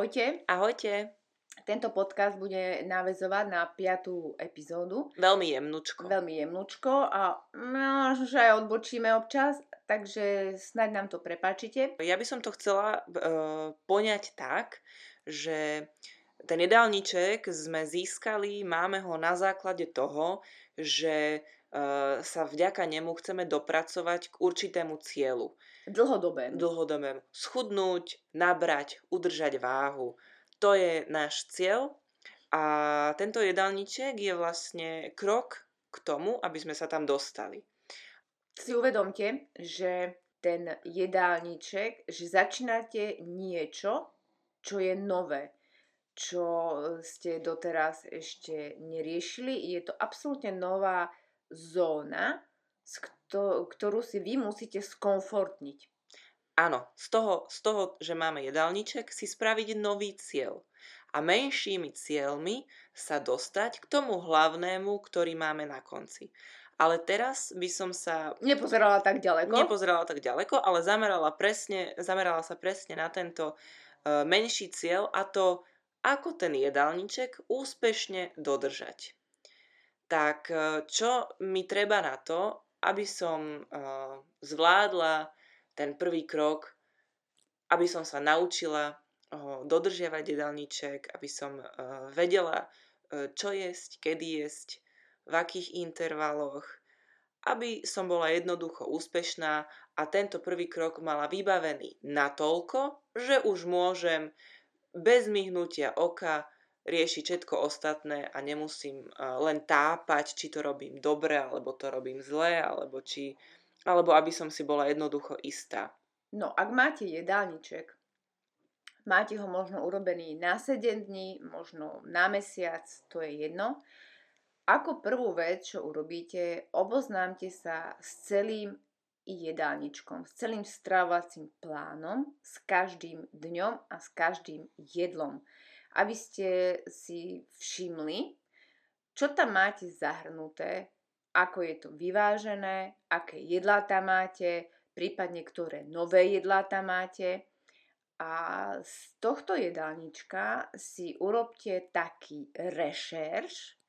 Ahojte. Ahojte. Tento podcast bude návezovať na piatú epizódu. Veľmi jemnúčko. Veľmi jemnúčko a možno, že aj odbočíme občas, takže snaď nám to prepáčite. Ja by som to chcela uh, poňať tak, že ten jedálniček sme získali, máme ho na základe toho, že uh, sa vďaka nemu chceme dopracovať k určitému cieľu. Dlhodobému. Dlhodobému. Schudnúť, nabrať, udržať váhu. To je náš cieľ a tento jedálniček je vlastne krok k tomu, aby sme sa tam dostali. Si uvedomte, že ten jedálniček, že začínate niečo, čo je nové, čo ste doteraz ešte neriešili. Je to absolútne nová zóna, ktorú si vy musíte skomfortniť. Áno, z toho, z toho, že máme jedálniček, si spraviť nový cieľ a menšími cieľmi sa dostať k tomu hlavnému, ktorý máme na konci. Ale teraz by som sa... Nepozerala tak ďaleko. Nepozerala tak ďaleko, ale zamerala, presne, zamerala sa presne na tento uh, menší cieľ a to, ako ten jedálniček úspešne dodržať. Tak uh, čo mi treba na to, aby som uh, zvládla ten prvý krok, aby som sa naučila uh, dodržiavať jedálniček, aby som uh, vedela, uh, čo jesť, kedy jesť, v akých intervaloch, aby som bola jednoducho úspešná a tento prvý krok mala vybavený natoľko, že už môžem bez myhnutia oka riešiť všetko ostatné a nemusím len tápať, či to robím dobre, alebo to robím zle, alebo či alebo aby som si bola jednoducho istá. No, ak máte jedálniček, máte ho možno urobený na 7 dní, možno na mesiac, to je jedno. Ako prvú vec, čo urobíte, oboznámte sa s celým jedálničkom, s celým stravovacím plánom, s každým dňom a s každým jedlom. Aby ste si všimli, čo tam máte zahrnuté, ako je to vyvážené, aké jedlá tam máte, prípadne ktoré nové jedlá tam máte. A z tohto jedálnička si urobte taký rešerš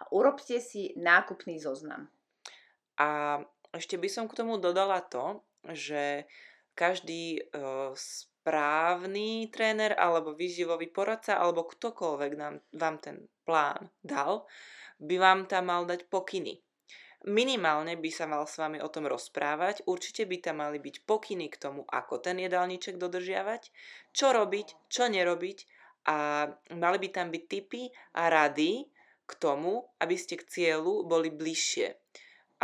a urobte si nákupný zoznam. A ešte by som k tomu dodala to, že každý e, správny tréner alebo výživový poradca alebo ktokoľvek nám, vám ten plán dal, by vám tam mal dať pokyny. Minimálne by sa mal s vami o tom rozprávať, určite by tam mali byť pokyny k tomu, ako ten jedálniček dodržiavať, čo robiť, čo nerobiť a mali by tam byť tipy a rady k tomu, aby ste k cieľu boli bližšie.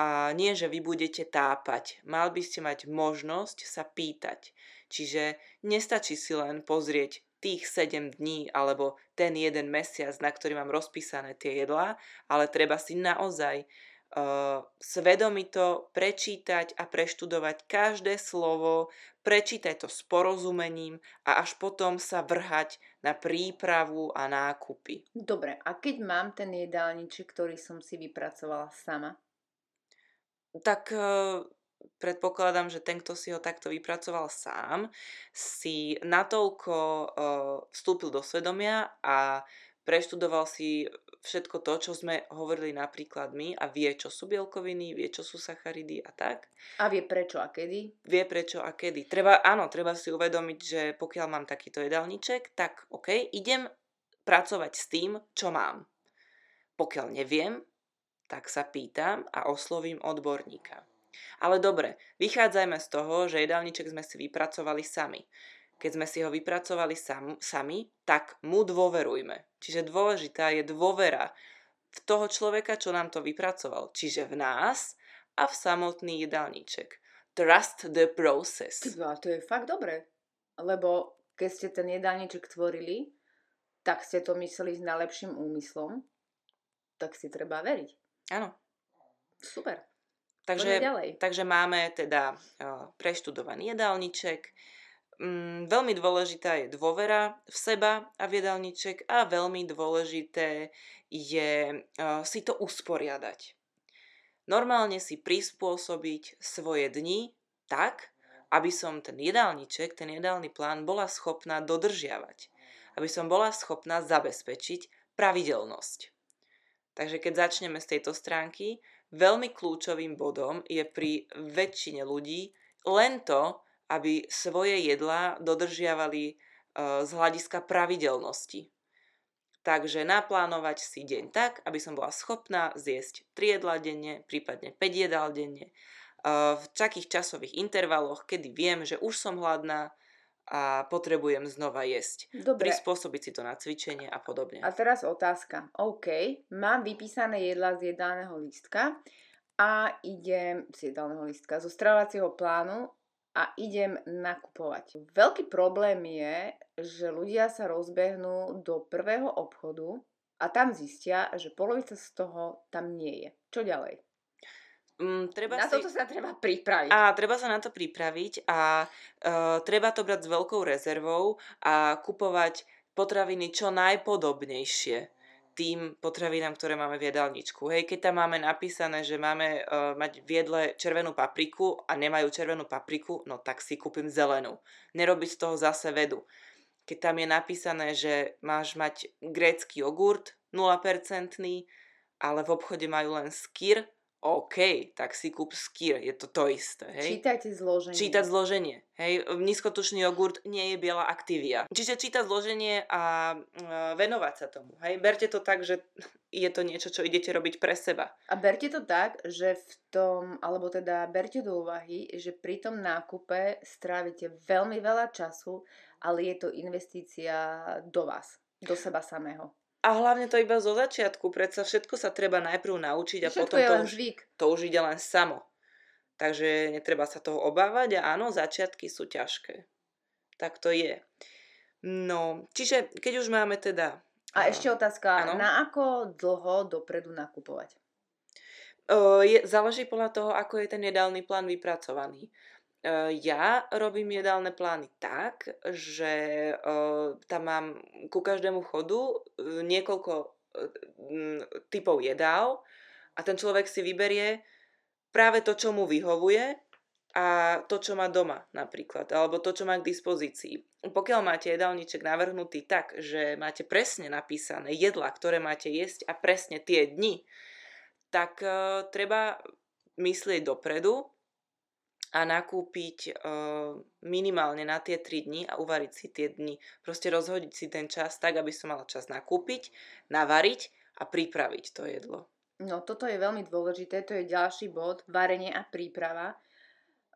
A nie, že vy budete tápať. Mal by ste mať možnosť sa pýtať. Čiže nestačí si len pozrieť tých 7 dní alebo ten jeden mesiac, na ktorý mám rozpísané tie jedlá, ale treba si naozaj uh, svedomito prečítať a preštudovať každé slovo, prečítať to s porozumením a až potom sa vrhať na prípravu a nákupy. Dobre, a keď mám ten jedálniček, ktorý som si vypracovala sama? Tak uh, predpokladám, že ten, kto si ho takto vypracoval sám, si natoľko vstúpil do svedomia a preštudoval si všetko to, čo sme hovorili napríklad my a vie, čo sú bielkoviny, vie, čo sú sacharidy a tak. A vie prečo a kedy? Vie prečo a kedy. Treba, áno, treba si uvedomiť, že pokiaľ mám takýto jedálniček, tak OK, idem pracovať s tým, čo mám. Pokiaľ neviem, tak sa pýtam a oslovím odborníka. Ale dobre, vychádzajme z toho, že jedálniček sme si vypracovali sami keď sme si ho vypracovali sam, sami, tak mu dôverujme. Čiže dôležitá je dôvera v toho človeka, čo nám to vypracoval. Čiže v nás a v samotný jedálniček. Trust the process. A to je fakt dobre. Lebo keď ste ten jedálniček tvorili, tak ste to mysleli s najlepším úmyslom, tak si treba veriť. Áno. Super. Takže, takže máme teda uh, preštudovaný jedálniček, Mm, veľmi dôležitá je dôvera v seba a v jedálniček a veľmi dôležité je uh, si to usporiadať. Normálne si prispôsobiť svoje dni tak, aby som ten jedálniček, ten jedálny plán bola schopná dodržiavať. aby som bola schopná zabezpečiť pravidelnosť. Takže keď začneme z tejto stránky, veľmi kľúčovým bodom je pri väčšine ľudí len to, aby svoje jedlá dodržiavali e, z hľadiska pravidelnosti. Takže naplánovať si deň tak, aby som bola schopná zjesť 3 jedlá denne, prípadne 5 jedál denne, e, v takých časových intervaloch, kedy viem, že už som hladná, a potrebujem znova jesť. Dobre. Prispôsobiť si to na cvičenie a podobne. A teraz otázka. OK, mám vypísané jedla z jedálneho lístka a idem z jedálneho lístka, zo stravovacieho plánu a idem nakupovať. Veľký problém je, že ľudia sa rozbehnú do prvého obchodu a tam zistia, že polovica z toho tam nie je. Čo ďalej? Mm, treba na si... toto sa treba pripraviť. A treba sa na to pripraviť a uh, treba to brať s veľkou rezervou a kupovať potraviny čo najpodobnejšie tým potravinám, ktoré máme v jedálničku. Hej, keď tam máme napísané, že máme uh, mať v jedle červenú papriku a nemajú červenú papriku, no tak si kúpim zelenú. Nerobiť z toho zase vedu. Keď tam je napísané, že máš mať grécky jogurt 0%, ale v obchode majú len skyr, OK, tak si kúp skýr, je to to isté. Hej? Čítajte zloženie. Čítať zloženie. Hej? Nízkotučný jogurt nie je biela aktivia. Čiže čítať zloženie a venovať sa tomu. Hej? Berte to tak, že je to niečo, čo idete robiť pre seba. A berte to tak, že v tom, alebo teda berte do úvahy, že pri tom nákupe strávite veľmi veľa času, ale je to investícia do vás, do seba samého. A hlavne to iba zo začiatku, predsa všetko sa treba najprv naučiť a všetko potom to už, zvyk. to už ide len samo. Takže netreba sa toho obávať a áno, začiatky sú ťažké. Tak to je. No, čiže keď už máme teda... A ešte otázka, áno? na ako dlho dopredu nakupovať? Uh, je, záleží podľa toho, ako je ten jedálny plán vypracovaný. Eh, ja robím jedálne plány tak, že uh, tam mám ku každému chodu uh, niekoľko typov jedál a ten človek si vyberie práve to, čo mu vyhovuje a to, čo má doma napríklad, alebo to, čo má k dispozícii. Pokiaľ máte jedálniček navrhnutý tak, že máte presne napísané jedla, ktoré máte jesť a presne tie dni, tak treba myslieť dopredu, a nakúpiť uh, minimálne na tie 3 dni a uvariť si tie dni. Proste rozhodiť si ten čas tak, aby som mala čas nakúpiť, navariť a pripraviť to jedlo. No toto je veľmi dôležité, to je ďalší bod, varenie a príprava.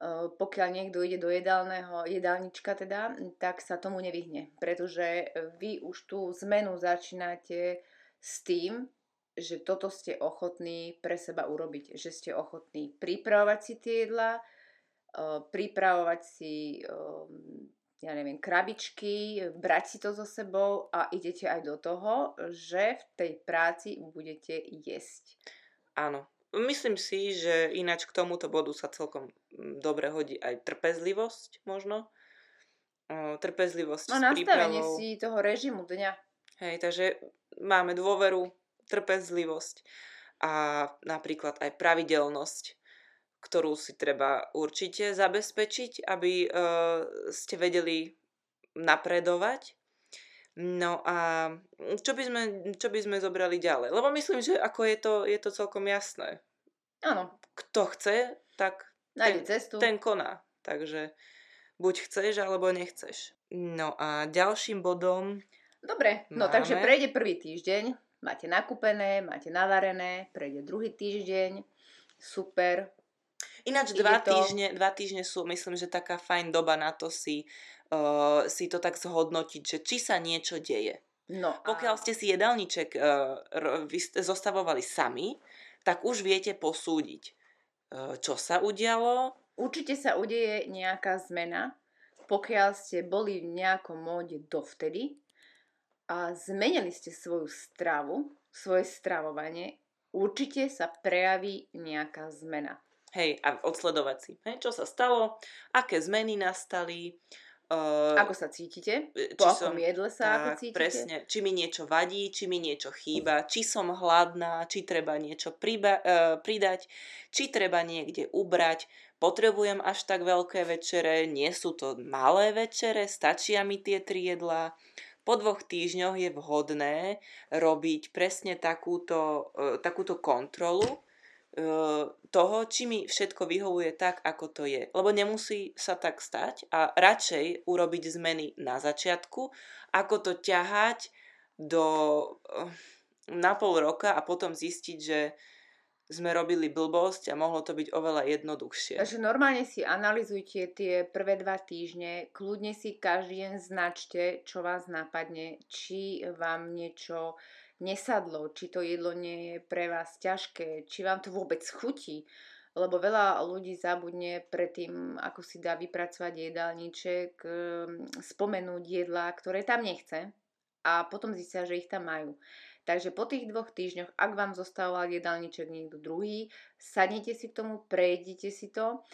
Uh, pokiaľ niekto ide do jedálneho, jedálnička teda, tak sa tomu nevyhne, pretože vy už tú zmenu začínate s tým, že toto ste ochotní pre seba urobiť, že ste ochotní pripravovať si tie jedlá, pripravovať si ja neviem, krabičky, brať si to so sebou a idete aj do toho, že v tej práci budete jesť. Áno. Myslím si, že ináč k tomuto bodu sa celkom mm, dobre hodí aj trpezlivosť možno. Trpezlivosť no, nastavenie prípravou. si toho režimu dňa. Hej, takže máme dôveru, trpezlivosť a napríklad aj pravidelnosť ktorú si treba určite zabezpečiť, aby uh, ste vedeli napredovať. No a čo by, sme, čo by sme zobrali ďalej? Lebo myslím, že ako je to, je to celkom jasné. Áno. Kto chce, tak ten, cestu. ten koná. Takže buď chceš, alebo nechceš. No a ďalším bodom... Dobre, no máme... takže prejde prvý týždeň, máte nakúpené, máte navarené, prejde druhý týždeň, super, Ináč dva to... týždne, dva týždne sú, myslím, že taká fajn doba na to si, uh, si to tak zhodnotiť, že či sa niečo deje. No a... Pokiaľ ste si jedálniček uh, zostavovali sami, tak už viete posúdiť, uh, čo sa udialo. Určite sa udeje nejaká zmena, pokiaľ ste boli v nejakom móde dovtedy a zmenili ste svoju stravu, svoje stravovanie, určite sa prejaví nejaká zmena. Hej, a odsledovať si, hej, čo sa stalo, aké zmeny nastali. Uh, ako sa cítite? E, po akom som, jedle sa tak, ako cítite? Presne, či mi niečo vadí, či mi niečo chýba, či som hladná, či treba niečo priba, uh, pridať, či treba niekde ubrať. Potrebujem až tak veľké večere, nie sú to malé večere, stačia mi tie tri jedlá. po dvoch týždňoch je vhodné robiť presne takúto, e, takúto kontrolu toho, či mi všetko vyhovuje tak, ako to je. Lebo nemusí sa tak stať a radšej urobiť zmeny na začiatku, ako to ťahať do na pol roka a potom zistiť, že sme robili blbosť a mohlo to byť oveľa jednoduchšie. Takže normálne si analizujte tie prvé dva týždne, kľudne si každý deň značte, čo vás napadne, či vám niečo nesadlo, či to jedlo nie je pre vás ťažké, či vám to vôbec chutí. Lebo veľa ľudí zabudne predtým, ako si dá vypracovať jedálniček, ehm, spomenúť jedlá, ktoré tam nechce a potom zistia, že ich tam majú. Takže po tých dvoch týždňoch, ak vám zostával jedálniček niekto druhý, sadnite si k tomu, prejdite si to.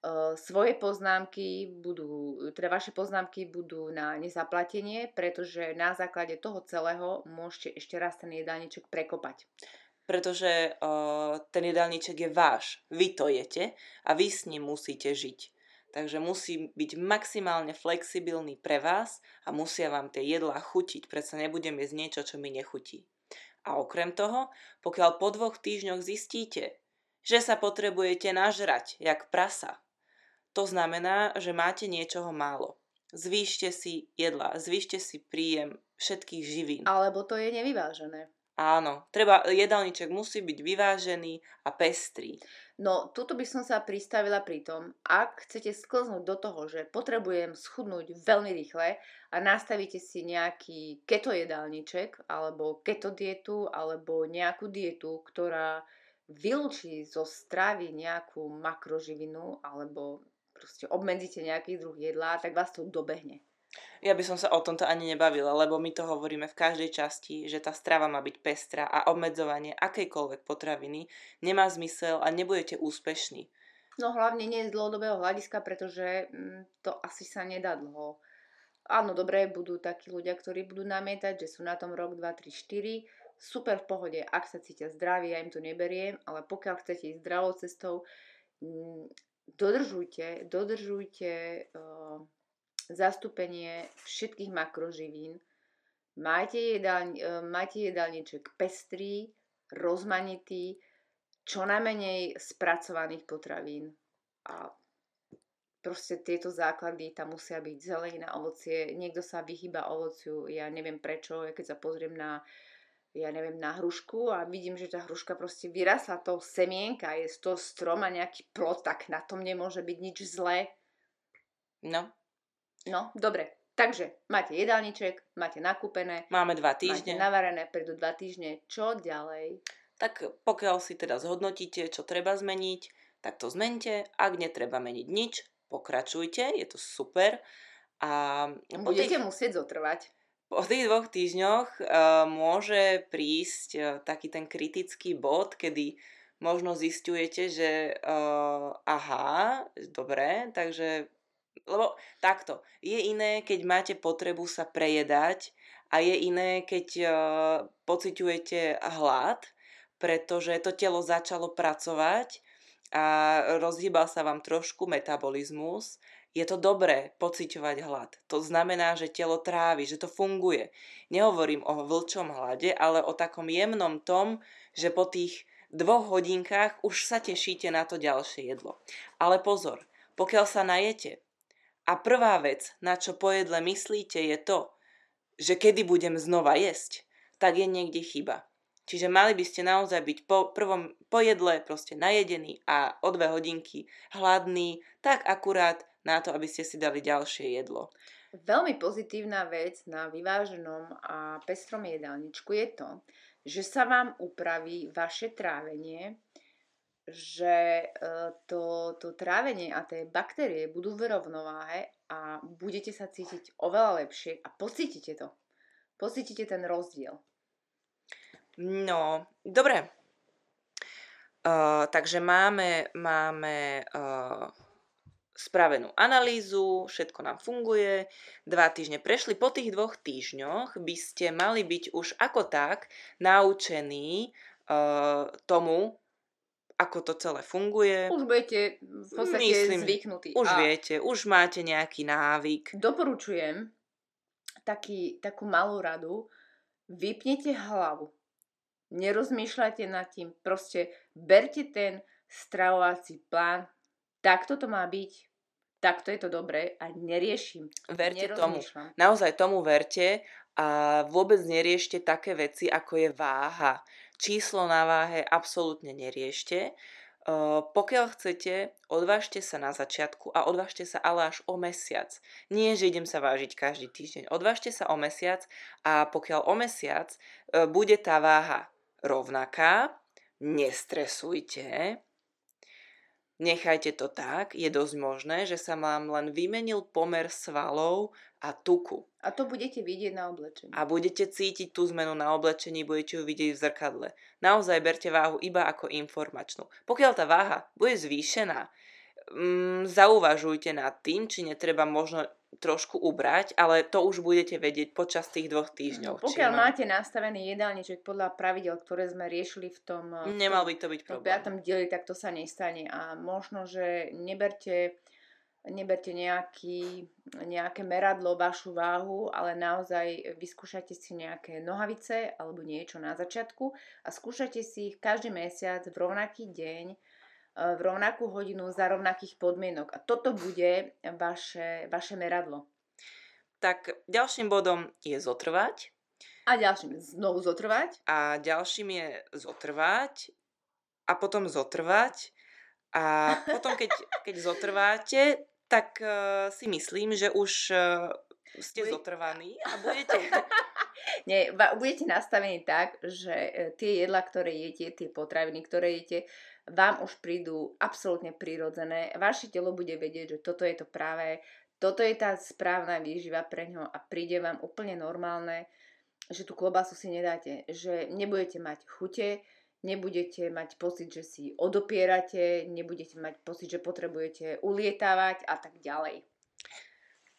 Uh, svoje poznámky budú, teda vaše poznámky budú na nezaplatenie, pretože na základe toho celého môžete ešte raz ten jedálniček prekopať. Pretože uh, ten jedálniček je váš, vy to jete a vy s ním musíte žiť. Takže musí byť maximálne flexibilný pre vás a musia vám tie jedlá chutiť. Predsa nebudem jesť niečo, čo mi nechutí. A okrem toho, pokiaľ po dvoch týždňoch zistíte, že sa potrebujete nažrať, jak prasa, to znamená, že máte niečoho málo. Zvýšte si jedla, zvýšte si príjem všetkých živín. Alebo to je nevyvážené. Áno, treba, jedálniček musí byť vyvážený a pestrý. No, tuto by som sa pristavila pri tom, ak chcete sklznúť do toho, že potrebujem schudnúť veľmi rýchle a nastavíte si nejaký keto jedálniček, alebo keto dietu, alebo nejakú dietu, ktorá vylúči zo stravy nejakú makroživinu, alebo proste obmedzíte nejaký druh jedla, tak vás to dobehne. Ja by som sa o tomto ani nebavila, lebo my to hovoríme v každej časti, že tá strava má byť pestrá a obmedzovanie akejkoľvek potraviny nemá zmysel a nebudete úspešní. No hlavne nie z dlhodobého hľadiska, pretože mm, to asi sa nedá dlho. Áno, dobré, budú takí ľudia, ktorí budú namietať, že sú na tom rok, 2, 3, 4. Super v pohode, ak sa cítia zdraví, ja im to neberiem, ale pokiaľ chcete ísť zdravou cestou, mm, dodržujte, dodržujte uh, zastúpenie všetkých makroživín. Máte, jedál, e, máte jedálniček pestrý, rozmanitý, čo najmenej spracovaných potravín. A proste tieto základy tam musia byť zelenina, ovocie. Niekto sa vychýba ovociu, ja neviem prečo, ja keď sa pozriem na ja neviem, na hrušku a vidím, že tá hruška proste vyrasla to semienka, je z toho strom a nejaký plot, tak na tom nemôže byť nič zlé. No, No, dobre. Takže máte jedálniček, máte nakúpené. Máme dva týždne. Máte navarené, predu dva týždne. Čo ďalej? Tak pokiaľ si teda zhodnotíte, čo treba zmeniť, tak to zmente. Ak netreba meniť nič, pokračujte, je to super. A Budete tých, musieť zotrvať. Po tých dvoch týždňoch uh, môže prísť uh, taký ten kritický bod, kedy možno zistujete, že uh, aha, dobre, takže lebo takto, je iné, keď máte potrebu sa prejedať a je iné, keď uh, pociťujete hlad, pretože to telo začalo pracovať a rozhýbal sa vám trošku metabolizmus, je to dobré pociťovať hlad. To znamená, že telo trávi, že to funguje. Nehovorím o vlčom hlade, ale o takom jemnom tom, že po tých dvoch hodinkách už sa tešíte na to ďalšie jedlo. Ale pozor, pokiaľ sa najete, a prvá vec, na čo po jedle myslíte, je to, že kedy budem znova jesť, tak je niekde chyba. Čiže mali by ste naozaj byť po prvom po jedle proste najedení a o dve hodinky hladný, tak akurát na to, aby ste si dali ďalšie jedlo. Veľmi pozitívna vec na vyváženom a pestrom jedálničku je to, že sa vám upraví vaše trávenie že e, to, to trávenie a tie baktérie budú v rovnováhe a budete sa cítiť oveľa lepšie a pocítite to. Pocítite ten rozdiel. No, dobre. Uh, takže máme, máme uh, spravenú analýzu, všetko nám funguje, dva týždne prešli. Po tých dvoch týždňoch by ste mali byť už ako tak naučení uh, tomu, ako to celé funguje. Už budete v podstate Myslím, zvyknutí. Už a viete, už máte nejaký návyk. Doporučujem taký, takú malú radu. Vypnite hlavu. Nerozmýšľajte nad tým. Proste berte ten stravovací plán. Takto to má byť. Takto je to dobré a neriešim. Verte tomu. Naozaj tomu verte a vôbec neriešte také veci, ako je váha. Číslo na váhe absolútne neriešte pokiaľ chcete, odvážte sa na začiatku a odvážte sa ale až o mesiac. Nie, že idem sa vážiť každý týždeň. Odvážte sa o mesiac a pokiaľ o mesiac e, bude tá váha rovnaká, nestresujte, nechajte to tak, je dosť možné, že sa vám len vymenil pomer svalov a tuku. A to budete vidieť na oblečení. A budete cítiť tú zmenu na oblečení, budete ju vidieť v zrkadle. Naozaj berte váhu iba ako informačnú. Pokiaľ tá váha bude zvýšená, mm, zauvažujte nad tým, či netreba možno trošku ubrať, ale to už budete vedieť počas tých dvoch týždňov. Pokiaľ má... máte nastavený jedálniček podľa pravidel, ktoré sme riešili v tom, v Nemal by to byť problém. V piatom dieli, tak to sa nestane. A možno, že neberte neberte nejaký, nejaké meradlo, vašu váhu, ale naozaj vyskúšajte si nejaké nohavice alebo niečo na začiatku a skúšajte si ich každý mesiac v rovnaký deň, v rovnakú hodinu, za rovnakých podmienok. A toto bude vaše, vaše meradlo. Tak ďalším bodom je zotrvať. A ďalším znovu zotrvať. A ďalším je zotrvať a potom zotrvať. A potom, keď, keď zotrváte, tak uh, si myslím, že už uh, ste Bude... zotrvaní a budete... Nie, budete nastavení tak, že e, tie jedla, ktoré jete, tie potraviny, ktoré jete, vám už prídu absolútne prirodzené. Vaše telo bude vedieť, že toto je to práve, toto je tá správna výživa pre ňo a príde vám úplne normálne, že tú klobasu si nedáte, že nebudete mať chute, nebudete mať pocit, že si odopierate, nebudete mať pocit, že potrebujete ulietávať a tak ďalej.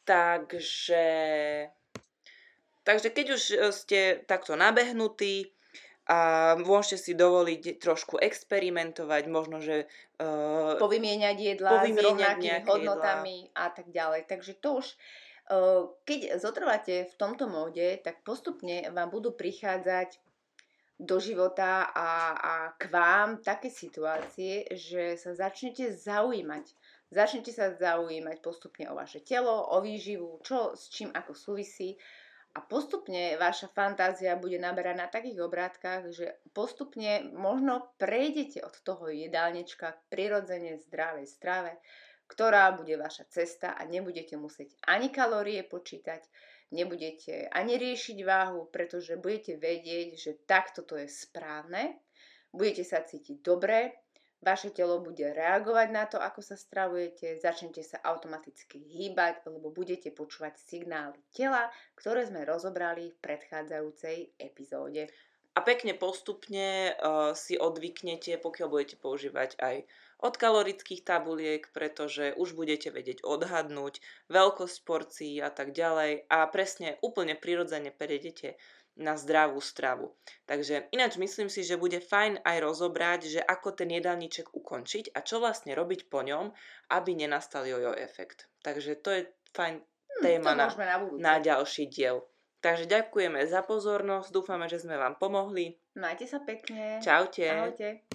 Takže, takže keď už e, ste takto nabehnutí, a môžete si dovoliť trošku experimentovať, možno, že... Uh, povymieňať jedla povymieňať s rovnakými hodnotami jedla. a tak ďalej. Takže to už, uh, keď zotrváte v tomto móde, tak postupne vám budú prichádzať do života a, a k vám také situácie, že sa začnete zaujímať. Začnete sa zaujímať postupne o vaše telo, o výživu, čo s čím ako súvisí a postupne vaša fantázia bude naberať na takých obrátkach, že postupne možno prejdete od toho jedálnička k prirodzene zdravej strave, ktorá bude vaša cesta a nebudete musieť ani kalórie počítať, nebudete ani riešiť váhu, pretože budete vedieť, že takto to je správne, budete sa cítiť dobre, vaše telo bude reagovať na to, ako sa stravujete, začnete sa automaticky hýbať, lebo budete počúvať signály tela, ktoré sme rozobrali v predchádzajúcej epizóde. A pekne postupne uh, si odvyknete, pokiaľ budete používať aj od kalorických tabuliek, pretože už budete vedieť odhadnúť veľkosť porcií a tak ďalej a presne úplne prirodzene prejdete na zdravú stravu. Takže ináč myslím si, že bude fajn aj rozobrať, že ako ten jedálniček ukončiť a čo vlastne robiť po ňom, aby nenastal jojo efekt. Takže to je fajn hm, téma na, na, na ďalší diel. Takže ďakujeme za pozornosť, dúfame, že sme vám pomohli. Majte sa pekne. Čaute. Ahojte.